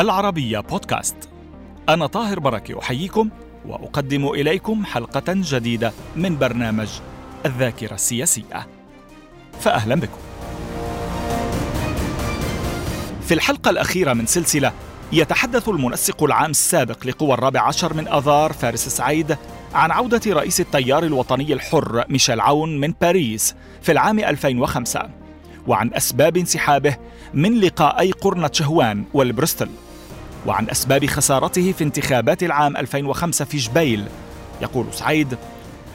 العربية بودكاست. أنا طاهر بركة أحييكم وأقدم إليكم حلقة جديدة من برنامج الذاكرة السياسية. فأهلا بكم. في الحلقة الأخيرة من سلسلة يتحدث المنسق العام السابق لقوى الرابع عشر من أذار فارس سعيد عن عودة رئيس التيار الوطني الحر ميشيل عون من باريس في العام 2005 وعن أسباب انسحابه من لقائي قرنة شهوان والبرستل وعن أسباب خسارته في انتخابات العام 2005 في جبيل. يقول سعيد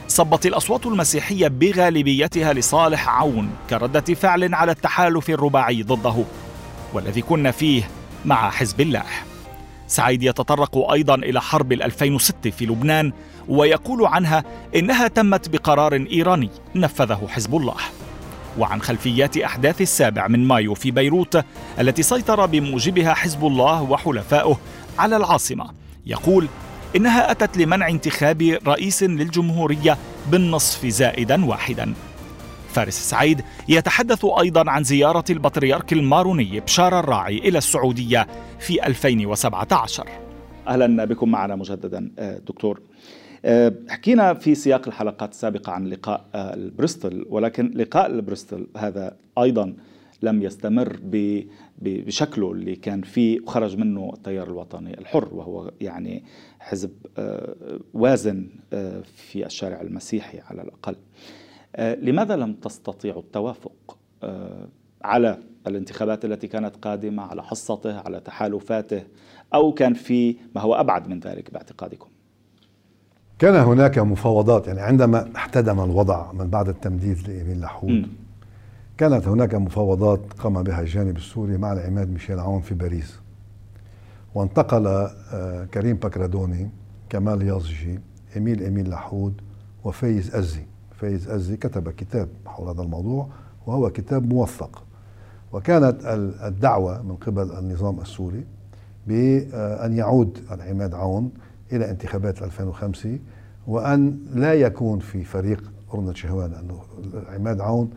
صبت الأصوات المسيحية بغالبيتها لصالح عون كردة فعل على التحالف الرباعي ضده والذي كنا فيه مع حزب الله. سعيد يتطرق أيضا إلى حرب 2006 في لبنان ويقول عنها إنها تمت بقرار إيراني نفذه حزب الله. وعن خلفيات أحداث السابع من مايو في بيروت التي سيطر بموجبها حزب الله وحلفائه على العاصمة. يقول إنها أتت لمنع انتخاب رئيس للجمهورية بالنصف زائدا واحدا. فارس سعيد يتحدث أيضا عن زيارة البطريرك الماروني بشار الراعي إلى السعودية في 2017 أهلا بكم معنا مجددا آه، دكتور. حكينا في سياق الحلقات السابقة عن لقاء آه، البريستول ولكن لقاء البريستول هذا أيضا لم يستمر بشكله اللي كان فيه وخرج منه التيار الوطني الحر وهو يعني حزب آه، وازن في الشارع المسيحي على الأقل. لماذا لم تستطيعوا التوافق على الانتخابات التي كانت قادمة على حصته على تحالفاته أو كان في ما هو أبعد من ذلك باعتقادكم؟ كان هناك مفاوضات يعني عندما احتدم الوضع من بعد التمديد لإيميل لحود كانت هناك مفاوضات قام بها الجانب السوري مع العماد ميشيل عون في باريس. وانتقل آه، كريم بكرادوني كمال يازجي إيميل إيميل لحود وفايز أزي. فايز أزي كتب كتاب حول هذا الموضوع وهو كتاب موثق. وكانت الدعوة من قبل النظام السوري بأن يعود العماد عون إلى انتخابات 2005 وأن لا يكون في فريق أرنة شهوان أنه عماد عون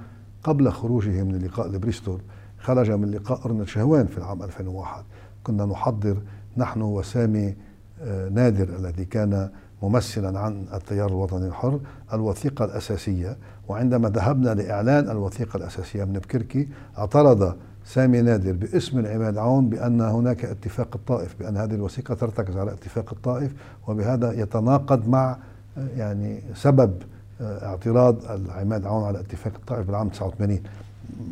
قبل خروجه من اللقاء لبريستول خرج من لقاء أرنة شهوان في العام 2001 كنا نحضر نحن وسامي آه، نادر الذي كان ممثلا عن التيار الوطني الحر الوثيقة الأساسية. وعندما ذهبنا لإعلان الوثيقة الأساسية من بكركي اعترض سامي نادر باسم العماد عون بأن هناك اتفاق الطائف بأن هذه الوثيقة ترتكز على اتفاق الطائف وبهذا يتناقض مع يعني سبب آه، اعتراض العماد عون على اتفاق الطائف بالعام 89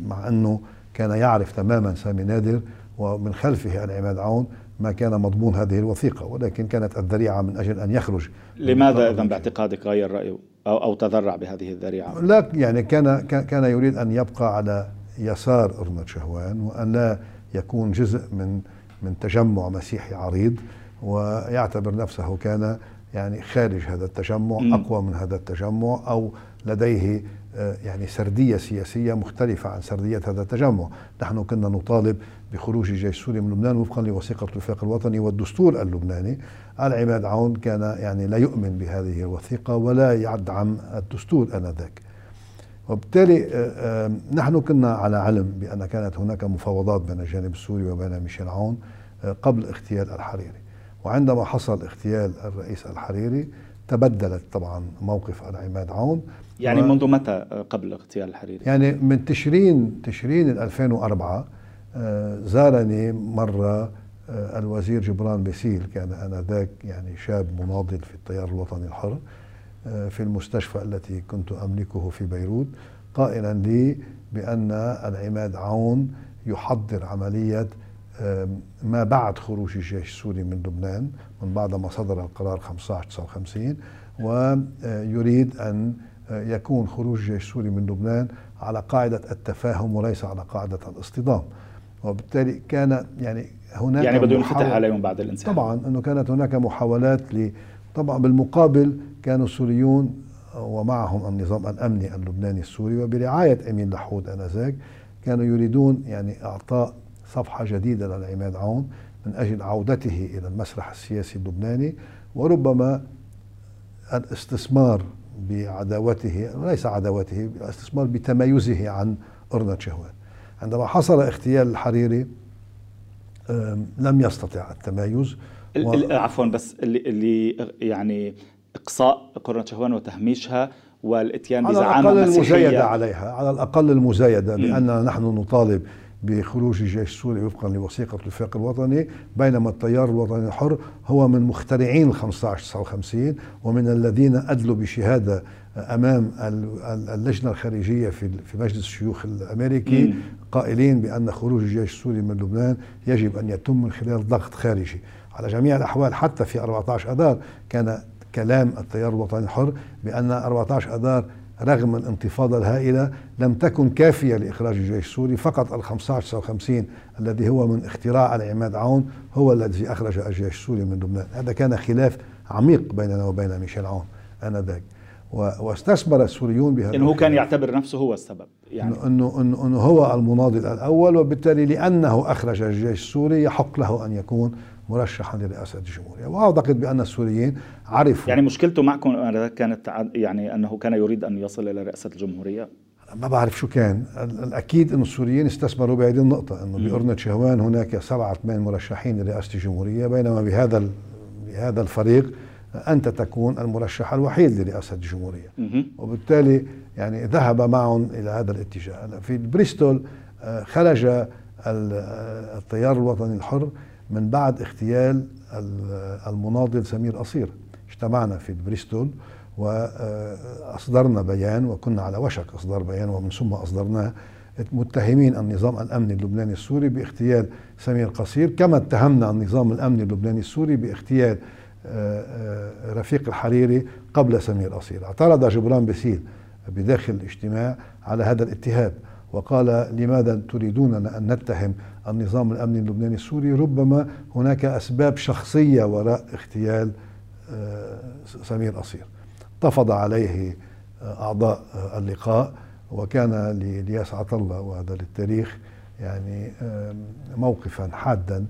مع أنه كان يعرف تماما سامي نادر ومن خلفه العماد عون ما كان مضمون هذه الوثيقة ولكن كانت الذريعة من أجل أن يخرج لماذا إذا باعتقادك غير رأيه أو, أو تذرع بهذه الذريعة؟ لا يعني كان كان يريد أن يبقى على يسار أرنة شهوان وأن لا يكون جزء من من تجمع مسيحي عريض ويعتبر نفسه كان يعني خارج هذا التجمع أقوى من هذا التجمع أو لديه آه، يعني سردية سياسية مختلفة عن سردية هذا التجمع. نحن كنا نطالب بخروج الجيش السوري من لبنان وفقا لوثيقة الوفاق الوطني والدستور اللبناني. العماد عون كان يعني لا يؤمن بهذه الوثيقة ولا يدعم الدستور آنذاك. وبالتالي آه، آه، نحن كنا على علم بأن كانت هناك مفاوضات بين الجانب السوري وبين ميشيل عون آه، قبل اغتيال الحريري وعندما حصل اغتيال الرئيس الحريري تبدلت طبعا موقف العماد عون يعني منذ متى قبل اغتيال الحريري؟ يعني من تشرين تشرين 2004 زارني مرة الوزير جبران بيسيل كان آنذاك يعني شاب مناضل في التيار الوطني الحر في المستشفى التي كنت أملكه في بيروت قائلا لي بأن العماد عون يحضر عملية ما بعد خروج الجيش السوري من لبنان من بعد ما صدر القرار 1559 ويريد أن يكون خروج الجيش السوري من لبنان على قاعدة التفاهم وليس على قاعدة الاصطدام. وبالتالي كان يعني هناك يعني بده ينفتح عليهم بعد الانسحاب. طبعا إنه كانت هناك محاولات ل طبعا بالمقابل كانوا السوريون ومعهم النظام الأمني اللبناني السوري وبرعاية أمين لحود آنذاك كانوا يريدون يعني إعطاء صفحة جديدة للعماد عون من أجل عودته إلى المسرح السياسي اللبناني وربما الاستثمار بعداوته ليس عداوته الاستثمار بتميزه عن أرنة شهوان عندما حصل اغتيال الحريري لم يستطع التمايز و... عفوا بس اللي, اللي يعني إقصاء قرة شهوان وتهميشها والإتيان بزعامة على الاقل المزايدة عليها على الأقل المزايدة باننا نحن نطالب بخروج الجيش السوري وفقا لوثيقة الاتفاق الوطني بينما التيار الوطني الحر هو من مخترعين ال 1559 ومن الذين أدلوا بشهادة أمام اللجنة الخارجية في مجلس الشيوخ الأمريكي قائلين بأن خروج الجيش السوري من لبنان يجب أن يتم من خلال ضغط خارجي. على جميع الأحوال حتى في 14 أذار كان كلام التيار الوطني الحر بأن 14 أذار رغم الانتفاضة الهائلة لم تكن كافية لإخراج الجيش السوري فقط ال 1559 الذي هو من اختراع العماد عون هو الذي أخرج الجيش السوري من لبنان. هذا كان خلاف عميق بيننا وبين ميشيل عون آنذاك. واستثمر السوريون بهذا إنه هو كان يعتبر نفسه هو السبب يعني. انه انه, إنه هو المناضل الأول وبالتالي لأنه أخرج الجيش السوري يحق له أن يكون مرشحا لرئاسة الجمهورية. وأعتقد بأن السوريين عرفوا. يعني مشكلته معكم كانت يعني أنه كان يريد أن يصل إلى رئاسة الجمهورية؟ ما بعرف شو كان. الأكيد إنه السوريين استثمروا بهذه النقطة إنه بأرنة شهوان هناك سبعة ثمان مرشحين لرئاسة الجمهورية بينما بهذا بهذا الفريق أنت تكون المرشح الوحيد لرئاسة الجمهورية. وبالتالي يعني ذهب معهم إلى هذا الاتجاه. في بريستول آه، خرج التيار الوطني الحر من بعد اغتيال المناضل سمير قصير. اجتمعنا في بريستول وأصدرنا بيان وكنا على وشك أصدار بيان ومن ثم أصدرناه. متهمين النظام الأمني اللبناني السوري باغتيال سمير قصير. كما اتهمنا النظام الأمني اللبناني السوري باغتيال آه، آه، رفيق الحريري قبل سمير قصير. اعترض جبران بسيل بداخل الاجتماع على هذا الاتهام. وقال لماذا تريدوننا أن نتهم؟ النظام الأمني اللبناني السوري ربما هناك أسباب شخصية وراء اغتيال آه، سمير قصير انتفض عليه آه، أعضاء آه، اللقاء وكان للياس عطلة وهذا للتاريخ يعني موقفا حادا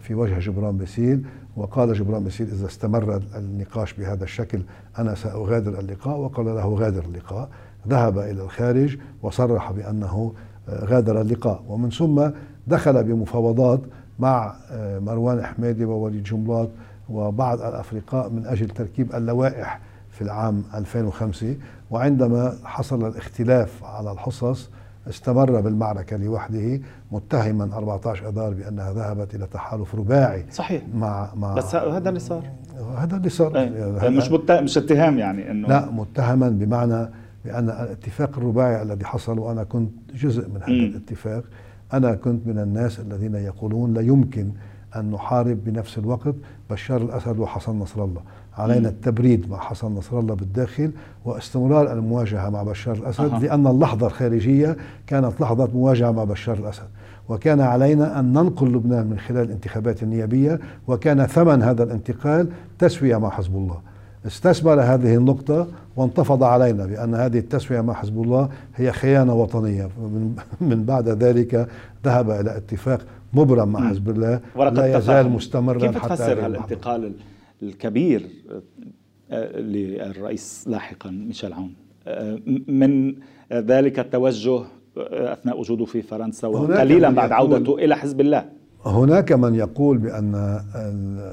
في وجه جبران باسيل وقال جبران باسيل إذا استمر النقاش بهذا الشكل أنا سأغادر اللقاء وقال له غادر اللقاء. ذهب إلى الخارج وصرح بأنه آه، غادر اللقاء. ومن ثم دخل بمفاوضات مع آه، مروان حميدي ووليد جملات وبعض الأفرقاء من أجل تركيب اللوائح في العام 2005 وعندما حصل الاختلاف على الحصص استمر بالمعركة لوحده متهما 14 أذار بأنها ذهبت إلى تحالف رباعي صحيح. مع مع بس هذا اللي صار. هذا اللي صار. إيه. مش مش اتهام يعني إنه لا متهما بمعنى بأن الاتفاق الرباعي الذي حصل وأنا كنت جزء من هذا. الاتفاق أنا كنت من الناس الذين يقولون لا يمكن أن نحارب بنفس الوقت بشار الأسد وحسن نصر الله علينا التبريد مع حسن نصر الله بالداخل واستمرار المواجهة مع بشار الأسد أه. لأن اللحظة الخارجية كانت لحظة مواجهة مع بشار الأسد وكان علينا أن ننقل لبنان من خلال الانتخابات النيابية وكان ثمن هذا الانتقال تسوية مع حزب الله استثمر هذه النقطة وانتفض علينا بأن هذه التسوية مع حزب الله هي خيانة وطنية. من بعد ذلك ذهب إلى اتفاق مبرم مع حزب الله. لا يزال مستمرا كيف حتى تفسر الانتقال الكبير آه، للرئيس لاحقا ميشيل عون؟ آه، من ذلك التوجه آه، أثناء وجوده في فرنسا وقليلا بعد عودته إلى حزب الله. هناك من يقول بأن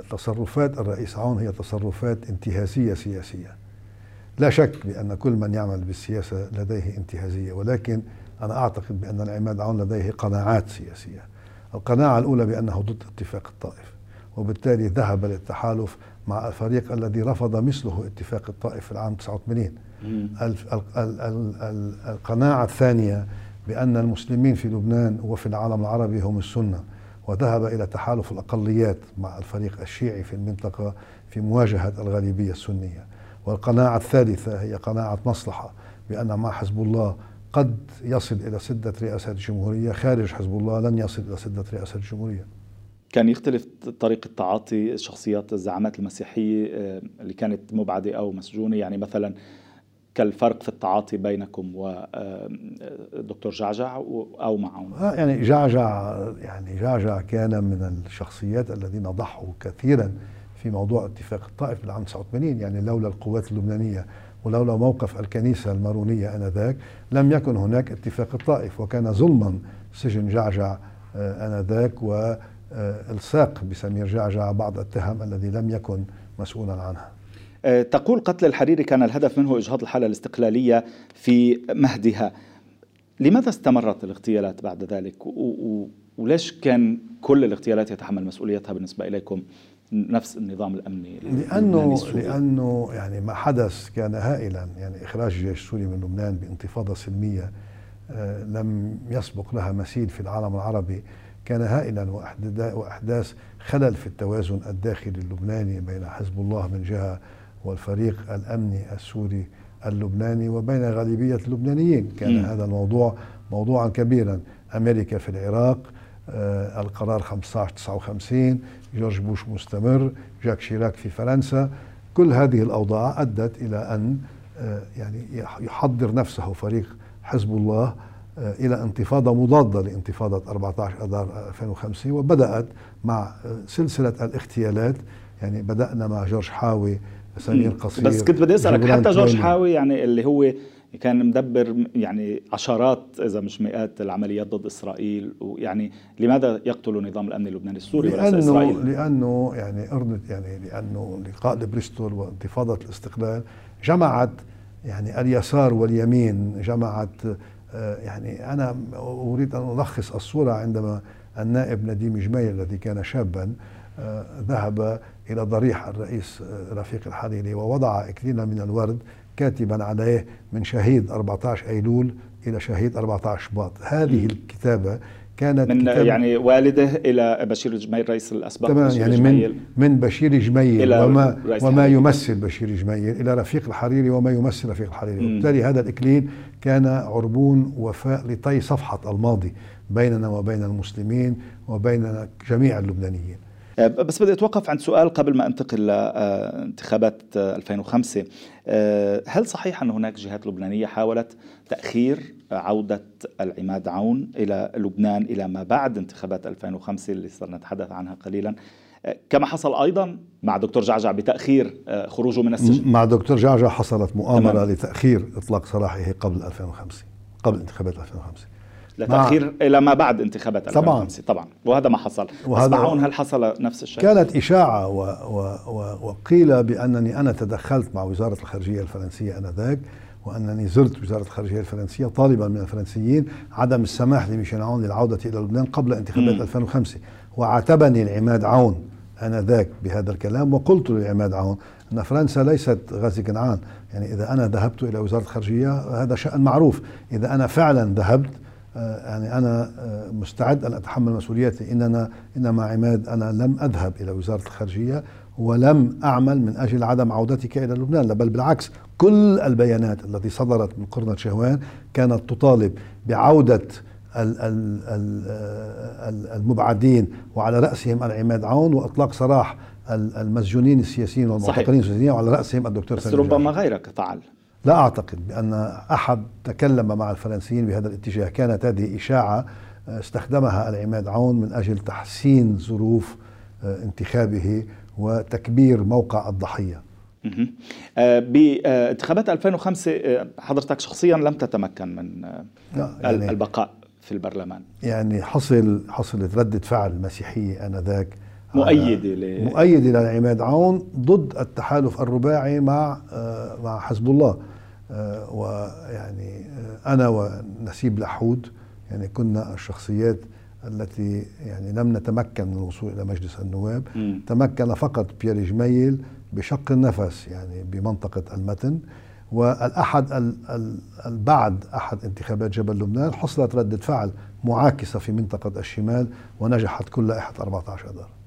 تصرفات الرئيس عون هي تصرفات انتهازية سياسية. لا شك بأن كل من يعمل بالسياسة لديه انتهازية ولكن أنا أعتقد بأن العماد عون لديه قناعات سياسية. القناعة الأولى بأنه ضد اتفاق الطائف وبالتالي ذهب للتحالف مع الفريق الذي رفض مثله اتفاق الطائف في العام 89 القناعة الثانية بأن المسلمين في لبنان وفي العالم العربي هم السنة. وذهب إلى تحالف الأقليات مع الفريق الشيعي في المنطقة في مواجهة الغالبية السنية. والقناعة الثالثة هي قناعة مصلحة بأن مع حزب الله قد يصل إلى سدة رئاسة الجمهورية خارج حزب الله لن يصل إلى سدة رئاسة الجمهورية. كان يختلف طريقة تعاطي شخصيات الزعامات المسيحية آه، اللي كانت مبعدة أو مسجونة. يعني مثلا كالفرق في التعاطي بينكم ودكتور جعجع أو معهم؟ آه يعني جعجع يعني جعجع كان من الشخصيات الذين ضحوا كثيرا في موضوع اتفاق الطائف بالعام 89 يعني لولا القوات اللبنانية ولولا موقف الكنيسة المارونية آنذاك لم يكن هناك اتفاق الطائف وكان ظلما سجن جعجع آه، آنذاك و الصاق بسمير جعجع بعض التهم الذي لم يكن مسؤولا عنها. تقول قتل الحريري كان الهدف منه إجهاض الحالة الاستقلالية في مهدها. لماذا استمرت الاغتيالات بعد ذلك؟ وليش كان كل الاغتيالات يتحمل مسؤوليتها بالنسبة إليكم نفس النظام الأمني؟ لأنه لأنه يعني ما حدث كان هائلا. يعني إخراج الجيش السوري من لبنان بانتفاضة سلمية آه، لم يسبق لها مثيل في العالم العربي كان هائلا. وأحداث خلل في التوازن الداخلي اللبناني بين حزب الله من جهة والفريق الأمني السوري اللبناني وبين غالبية اللبنانيين. كان م. هذا الموضوع موضوعا كبيرا. أمريكا في العراق آه القرار 15 59 جورج بوش مستمر جاك شيراك في فرنسا. كل هذه الأوضاع أدت إلى أن آه يعني يحضر نفسه فريق حزب الله آه إلى انتفاضة مضادة لانتفاضة 14 آذار 2005 وبدأت مع آه، سلسلة الاغتيالات. يعني بدأنا مع جورج حاوي سمير قصير. بس كنت بدي أسألك حتى جورج حاوي يعني اللي هو كان مدبر يعني عشرات إذا مش مئات العمليات ضد إسرائيل ويعني لماذا يقتل نظام الأمن اللبناني السوري لأنه إسرائيل؟ لأنه يعني أرنت يعني لأنه لقاء لبريستول وانتفاضة الاستقلال جمعت يعني اليسار واليمين جمعت آه، يعني أنا أريد أن ألخص الصورة عندما النائب نديم جميل الذي كان شابا آه، ذهب إلى ضريح الرئيس آه، رفيق الحريري ووضع إكليلا من الورد كاتبا عليه من شهيد 14 أيلول إلى شهيد 14 شباط هذه الكتابة كانت من كتاب يعني والده إلى بشير جميل رئيس الأسبق تمام يعني من من بشير جميل إلى وما وما يمثل بشير جميل إلى رفيق الحريري وما يمثل رفيق الحريري. وبالتالي هذا الإكليل كان عربون وفاء لطي صفحة الماضي بيننا وبين المسلمين وبين جميع اللبنانيين. بس بدي أتوقف عند سؤال قبل ما أنتقل لانتخابات 2005 آه، هل صحيح أن هناك جهات لبنانية حاولت تأخير عودة العماد عون إلى لبنان إلى ما بعد انتخابات 2005 اللي صرنا نتحدث عنها قليلا؟ كما حصل أيضا مع دكتور جعجع بتأخير خروجه من السجن. مع دكتور جعجع حصلت مؤامرة تمام. لتأخير إطلاق سراحه قبل 2005 قبل انتخابات 2005 لتأخير إلى ما بعد انتخابات 2005 طبعا. وهذا ما حصل. وهذا بس معون هل حصل نفس الشيء؟ كانت إشاعة و و و وقيل بأنني أنا تدخلت مع وزارة الخارجية الفرنسية آنذاك وأنني زرت وزارة الخارجية الفرنسية طالبا من الفرنسيين عدم السماح لميشيل عون للعودة إلى لبنان قبل انتخابات م. 2005 وعاتبني العماد عون آنذاك بهذا الكلام وقلت للعماد عون أن فرنسا ليست غازي كنعان. يعني إذا أنا ذهبت إلى وزارة الخارجية هذا شأن معروف. إذا أنا فعلا ذهبت يعني أنا آه، مستعد أن أتحمل مسؤوليتي. إننا انما عماد أنا لم أذهب إلى وزارة الخارجية ولم أعمل من أجل عدم عودتك إلى لبنان بل بالعكس. كل البيانات التي صدرت من قرنة شهوان كانت تطالب بعودة المبعدين وعلى رأسهم العماد عون وإطلاق سراح المسجونين السياسيين والمعتقلين السياسيين وعلى رأسهم الدكتور بس ربما غيرك فعل. لا أعتقد بأن أحد تكلم مع الفرنسيين بهذا الاتجاه. كانت هذه إشاعة آه، استخدمها العماد عون من أجل تحسين ظروف آه، انتخابه وتكبير موقع الضحية. آه، بانتخابات 2005 حضرتك شخصيا لم تتمكن من يعني البقاء في البرلمان. يعني حصل حصلت ردة فعل مسيحية آنذاك. مؤيدة ل... مؤيدة للعماد عون ضد التحالف الرباعي مع مع حزب الله. آه، ويعني آه، أنا ونسيب لحود يعني كنا الشخصيات التي يعني لم نتمكن من الوصول إلى مجلس النواب. م. تمكن فقط بيير جميل بشق النفس يعني بمنطقة المتن. والأحد بعد أحد انتخابات جبل لبنان حصلت ردة فعل معاكسة في منطقة الشمال ونجحت كل لائحة 14 اذار آه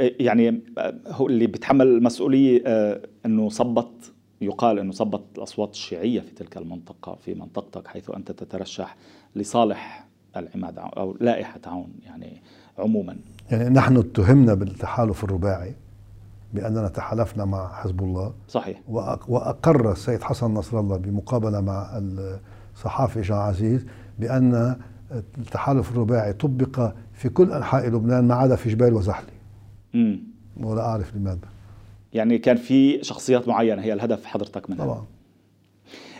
يعني هو اللي بيتحمل المسؤولية آه إنه صبت يقال أنه صبت الأصوات الشيعية في تلك المنطقة في منطقتك حيث أنت تترشح لصالح العماد أو لائحة عون يعني عموما. يعني نحن اتهمنا بالتحالف الرباعي بأننا تحالفنا مع حزب الله. صحيح. وأقر السيد حسن نصر الله بمقابلة مع الصحافي جان عزيز بأن التحالف الرباعي طبق في كل أنحاء لبنان ما عدا في جبال وزحلي ولا أعرف لماذا. يعني كان في شخصيات معينة هي الهدف حضرتك منها. طبعا.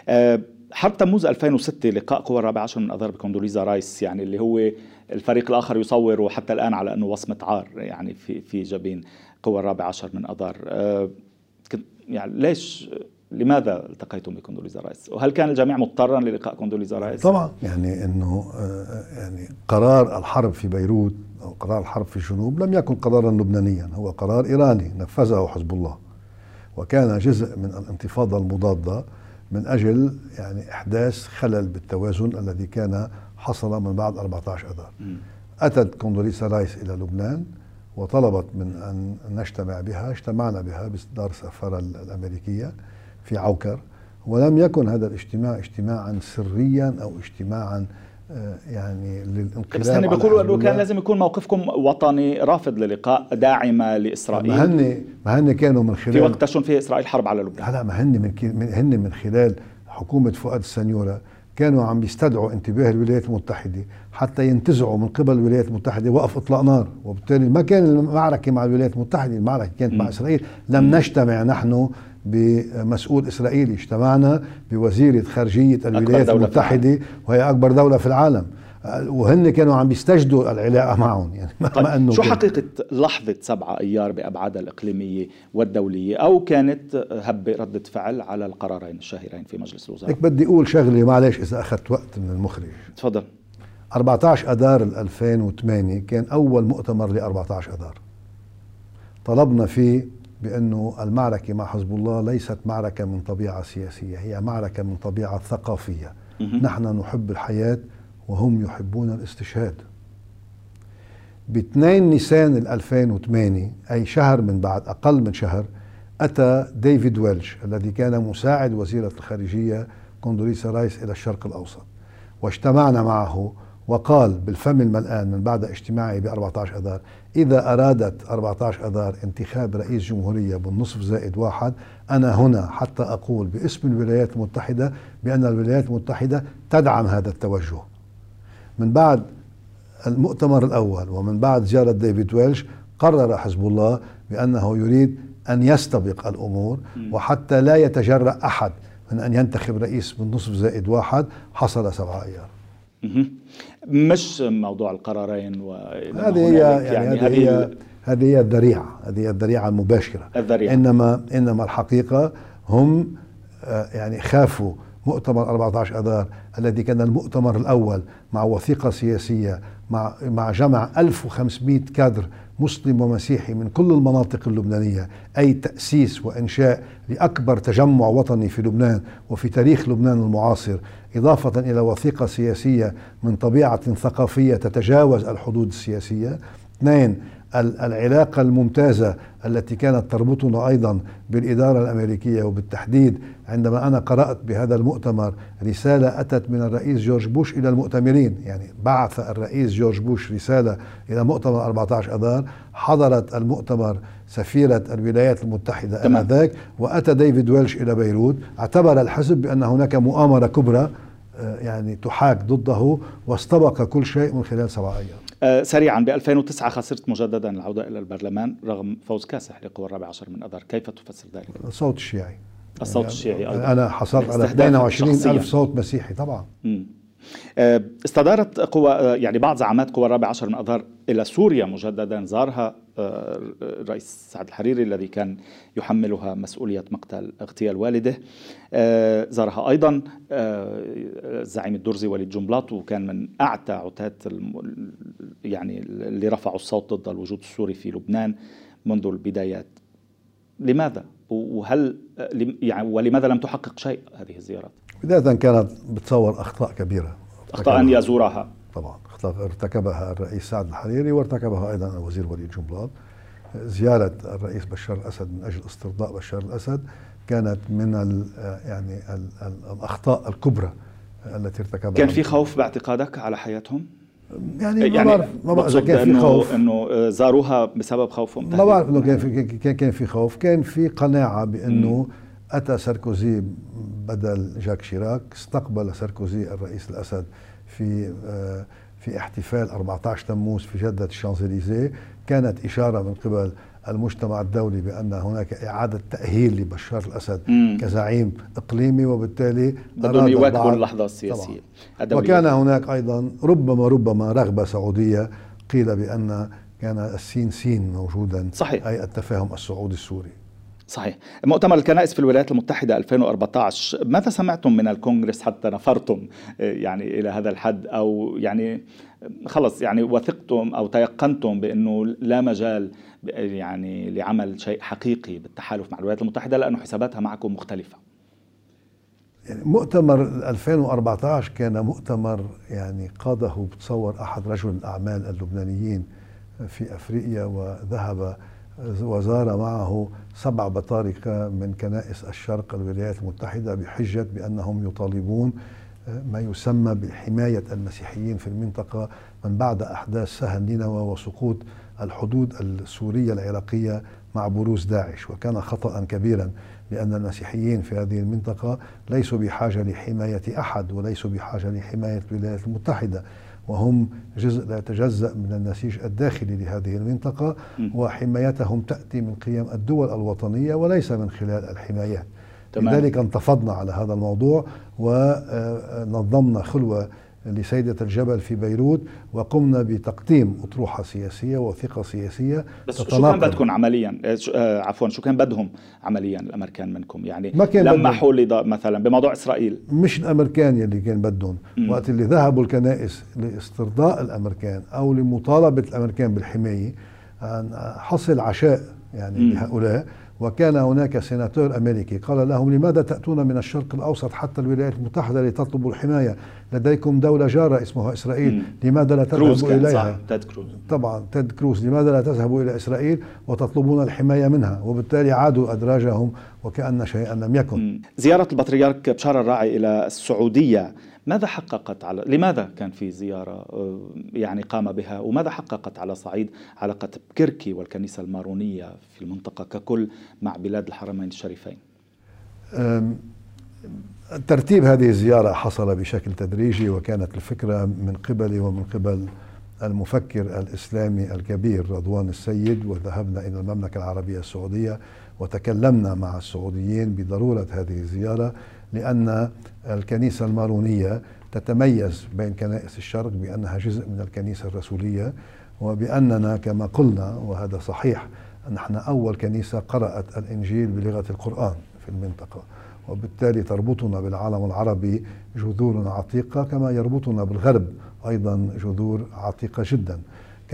آه حرب تموز 2006 لقاء قوى الرابع عشر من أذار بكوندوليزا رايس يعني اللي هو الفريق الآخر يصور وحتى الآن على أنه وصمة عار يعني في في جبين قوى الرابع عشر من أذار. آه، يعني ليش لماذا التقيتم بكوندوليزا رايس؟ وهل كان الجميع مضطرا للقاء كوندوليزا رايس؟ طبعا يعني إنه يعني قرار الحرب في بيروت أو قرار الحرب في الجنوب لم يكن قرارا لبنانيا هو قرار إيراني نفذه حزب الله وكان جزء من الانتفاضة المضادة من أجل يعني إحداث خلل بالتوازن الذي كان حصل من بعد 14 آذار. أتت كوندوليسا رايس إلى لبنان وطلبت من أن نجتمع بها، اجتمعنا بها بدار السفاره الأمريكية في عوكر ولم يكن هذا الاجتماع اجتماعا سريا أو اجتماعا آه، يعني للانقلاب بس هن بيقولوا إنه كان لازم يكون موقفكم وطني رافض للقاء داعمة لإسرائيل. ما هن ما هن كانوا من خلال في وقت تشن فيه إسرائيل حرب على لبنان. لا ما هن من هن من خلال حكومة فؤاد السنيورة كانوا عم يستدعوا انتباه الولايات المتحدة حتى ينتزعوا من قبل الولايات المتحدة وقف إطلاق نار. وبالتالي ما كان المعركة مع الولايات المتحدة المعركة كانت مع إسرائيل لم نجتمع نحن بمسؤول إسرائيلي اجتمعنا بوزيرة خارجية الولايات المتحدة وهي أكبر دولة في العالم. وهن كانوا عم بيستجدوا العلاقة معهم يعني ما طيب إنه شو حقيقة لحظة سبعة أيار بابعادها الإقليمية والدولية؟ أو كانت هبة ردة فعل على القرارين الشهيرين في مجلس الوزراء؟ هيك بدي أقول شغلة معلش إذا أخذت وقت من المخرج. تفضل. 14 أذار 2008 كان أول مؤتمر ل 14 أذار. طلبنا فيه بأنه المعركة مع حزب الله ليست معركة من طبيعة سياسية هي معركة من طبيعة ثقافية. نحن نحب الحياة وهم يحبون الاستشهاد. ب 2 نيسان 2008 أي شهر من بعد أقل من شهر أتى ديفيد ويلش الذي كان مساعد وزيرة الخارجية كوندوليسا رايس إلى الشرق الأوسط. واجتمعنا معه وقال بالفم الملآن من بعد اجتماعي ب 14 أذار إذا أرادت 14 أذار انتخاب رئيس جمهورية بالنصف زائد واحد أنا هنا حتى أقول باسم الولايات المتحدة بأن الولايات المتحدة تدعم هذا التوجه. من بعد المؤتمر الأول ومن بعد زيارة ديفيد ويلش قرر حزب الله بأنه يريد أن يستبق الأمور وحتى لا يتجرأ أحد من أن ينتخب رئيس بالنصف زائد واحد حصل سبعة أيار. مش موضوع القرارين هذه هي يعني, هذه هي هذه هي الذريعة هذه هي الذريعة المباشرة. الذريعة. إنما إنما الحقيقة هم آه، يعني خافوا مؤتمر 14 آذار الذي كان المؤتمر الأول مع وثيقة سياسية مع مع جمع 1500 كادر مسلم ومسيحي من كل المناطق اللبنانية أي تأسيس وإنشاء لأكبر تجمع وطني في لبنان وفي تاريخ لبنان المعاصر. إضافة إلى وثيقة سياسية من طبيعة ثقافية تتجاوز الحدود السياسية. اثنين العلاقة الممتازة التي كانت تربطنا أيضا بالإدارة الأمريكية وبالتحديد عندما أنا قرأت بهذا المؤتمر رسالة أتت من الرئيس جورج بوش إلى المؤتمرين. يعني بعث الرئيس جورج بوش رسالة إلى مؤتمر 14 أذار حضرت المؤتمر سفيرة الولايات المتحدة آنذاك وأتى ديفيد ويلش إلى بيروت. اعتبر الحزب بأن هناك مؤامرة كبرى يعني تحاك ضده واستبق كل شيء من خلال سبع أيام آه، سريعا ب 2009 خسرت مجددا العودة إلى البرلمان رغم فوز كاسح لقوى الرابع عشر من أذار. كيف تفسر ذلك؟ الصوت الشيعي. الصوت يعني الشيعي أيضا. أنا حصلت على 22 ألف صوت مسيحي طبعا. م. آه، استدارت قوى آه، يعني بعض زعامات قوى الرابع عشر من أذار إلى سوريا مجددا زارها الرئيس آه، سعد الحريري الذي كان يحملها مسؤولية مقتل اغتيال والده زارها أيضا الزعيم الدرزي وليد جنبلاط وكان من أعتى عتاة يعني اللي رفعوا الصوت ضد الوجود السوري في لبنان منذ البدايات لماذا؟ وهل يعني ولماذا لم تحقق شيء هذه الزيارات؟ بداية كانت بتصور أخطاء كبيرة. أخطاء أن يزورها. طبعا. أخطاء ارتكبها الرئيس سعد الحريري وارتكبها أيضا الوزير وليد جنبلاط زيارة الرئيس بشار الأسد من أجل استرضاء بشار الأسد كانت من ال يعني ال الأخطاء الكبرى التي ارتكبها. كان في خوف باعتقادك على حياتهم؟ يعني, يعني ما بعرف ما بعرف كان في خوف. إنه زاروها بسبب خوفهم ما بعرف إنه كان في كان في خوف. كان في قناعة بأنه أتى ساركوزي بدل جاك شيراك استقبل ساركوزي الرئيس الأسد في في احتفال 14 تموز في جدة الشانزليزيه كانت إشارة من قبل المجتمع الدولي بأن هناك إعادة تأهيل لبشار الأسد مم. كزعيم إقليمي وبالتالي بدهم يواكبوا اللحظة السياسية وكان هناك أيضا ربما ربما رغبة سعودية قيل بأن كان السين سين موجودا صحيح. أي التفاهم السعودي السوري صحيح. مؤتمر الكنائس في الولايات المتحدة 2014 ماذا سمعتم من الكونغرس حتى نفرتم آه، يعني إلى هذا الحد؟ أو يعني خلص يعني وثقتم أو تيقنتم بأنه لا مجال يعني لعمل شيء حقيقي بالتحالف مع الولايات المتحدة لأنه حساباتها معكم مختلفة؟ يعني مؤتمر 2014 كان مؤتمر يعني قاده بتصور أحد رجل الأعمال اللبنانيين في أفريقيا وذهب وزار معه سبع بطاركة من كنائس الشرق الولايات المتحدة بحجة بأنهم يطالبون آه، ما يسمى بحماية المسيحيين في المنطقة من بعد أحداث سهل نينوى وسقوط الحدود السورية العراقية مع بروز داعش. وكان خطأ كبيرا لأن المسيحيين في هذه المنطقة ليسوا بحاجة لحماية أحد وليسوا بحاجة لحماية الولايات المتحدة. وهم جزء لا يتجزأ من النسيج الداخلي لهذه المنطقة وحمايتهم تأتي من قيم الدول الوطنية وليس من خلال الحمايات تمام. لذلك انتفضنا على هذا الموضوع ونظمنا خلوة لسيدة الجبل في بيروت وقمنا بتقديم أطروحة سياسية وثقة سياسية بس شو كان بدكم عمليا؟ آه، آه، عفوا شو كان بدهم عمليا الأمريكان منكم؟ يعني ما كان لمحوا مثلا بموضوع إسرائيل. مش الأمريكان يلي كان بدهم. وقت اللي ذهبوا الكنائس لاسترضاء الأمريكان أو لمطالبة الأمريكان بالحماية حصل عشاء يعني لهؤلاء. وكان هناك سيناتور أمريكي. قال لهم لماذا تأتون من الشرق الأوسط حتى الولايات المتحدة لتطلبوا الحماية؟ لديكم دولة جارة اسمها إسرائيل. لماذا لا تذهبوا إليها؟ تيد كروز. طبعا تيد كروز. لماذا لا تذهبوا إلى إسرائيل وتطلبون الحماية منها؟ وبالتالي عادوا أدراجهم وكأن شيئا لم يكن. زيارة البطريرك بشار الراعي إلى السعودية. ماذا حققت على لماذا كان في زيارة آه، يعني قام بها؟ وماذا حققت على صعيد علاقة كركي والكنيسة المارونية في المنطقة ككل مع بلاد الحرمين الشريفين؟ ترتيب هذه الزيارة حصل بشكل تدريجي وكانت الفكرة من قبلي ومن قبل المفكر الإسلامي الكبير رضوان السيد وذهبنا إلى المملكة العربية السعودية وتكلمنا مع السعوديين بضرورة هذه الزيارة. لأن الكنيسة المارونية تتميز بين كنائس الشرق بأنها جزء من الكنيسة الرسولية وبأننا كما قلنا وهذا صحيح نحن أول كنيسة قرأت الإنجيل بلغة القرآن في المنطقة وبالتالي تربطنا بالعالم العربي جذور عتيقة كما يربطنا بالغرب أيضا جذور عتيقة جدا.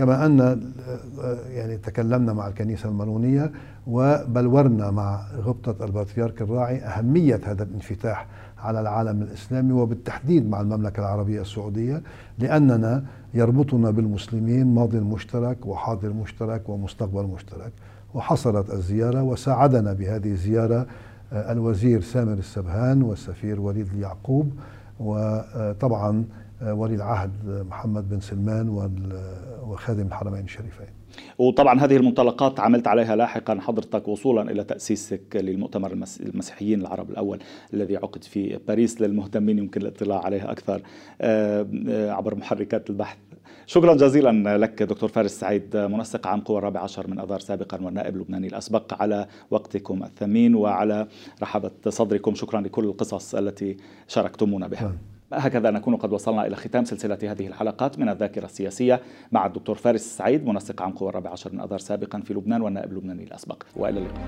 كما أن يعني تكلمنا مع الكنيسة المارونية وبلورنا مع غبطة البطريرك الراعي أهمية هذا الانفتاح على العالم الإسلامي وبالتحديد مع المملكة العربية السعودية لأننا يربطنا بالمسلمين ماضي مشترك وحاضر مشترك ومستقبل مشترك. وحصلت الزيارة وساعدنا بهذه الزيارة آه، الوزير سامر السبهان والسفير وليد اليعقوب. وطبعا آه، ولي العهد محمد بن سلمان وخادم الحرمين الشريفين. وطبعا هذه المنطلقات عملت عليها لاحقا حضرتك وصولا إلى تأسيسك للمؤتمر المسيحيين العرب الأول الذي عقد في باريس للمهتمين يمكن الاطلاع عليه أكثر آه، آه، عبر محركات البحث. شكرا جزيلا لك دكتور فارس سعيد منسق عام قوى الرابع عشر من آذار سابقا والنائب اللبناني الأسبق على وقتكم الثمين وعلى رحابة صدركم. شكرا لكل القصص التي شاركتمونا بها. هكذا نكون قد وصلنا إلى ختام سلسلة هذه الحلقات من الذاكرة السياسية مع الدكتور فارس السعيد منسق عام قوى الرابع عشر من أذار سابقا في لبنان والنائب اللبناني الأسبق. وإلى اللقاء.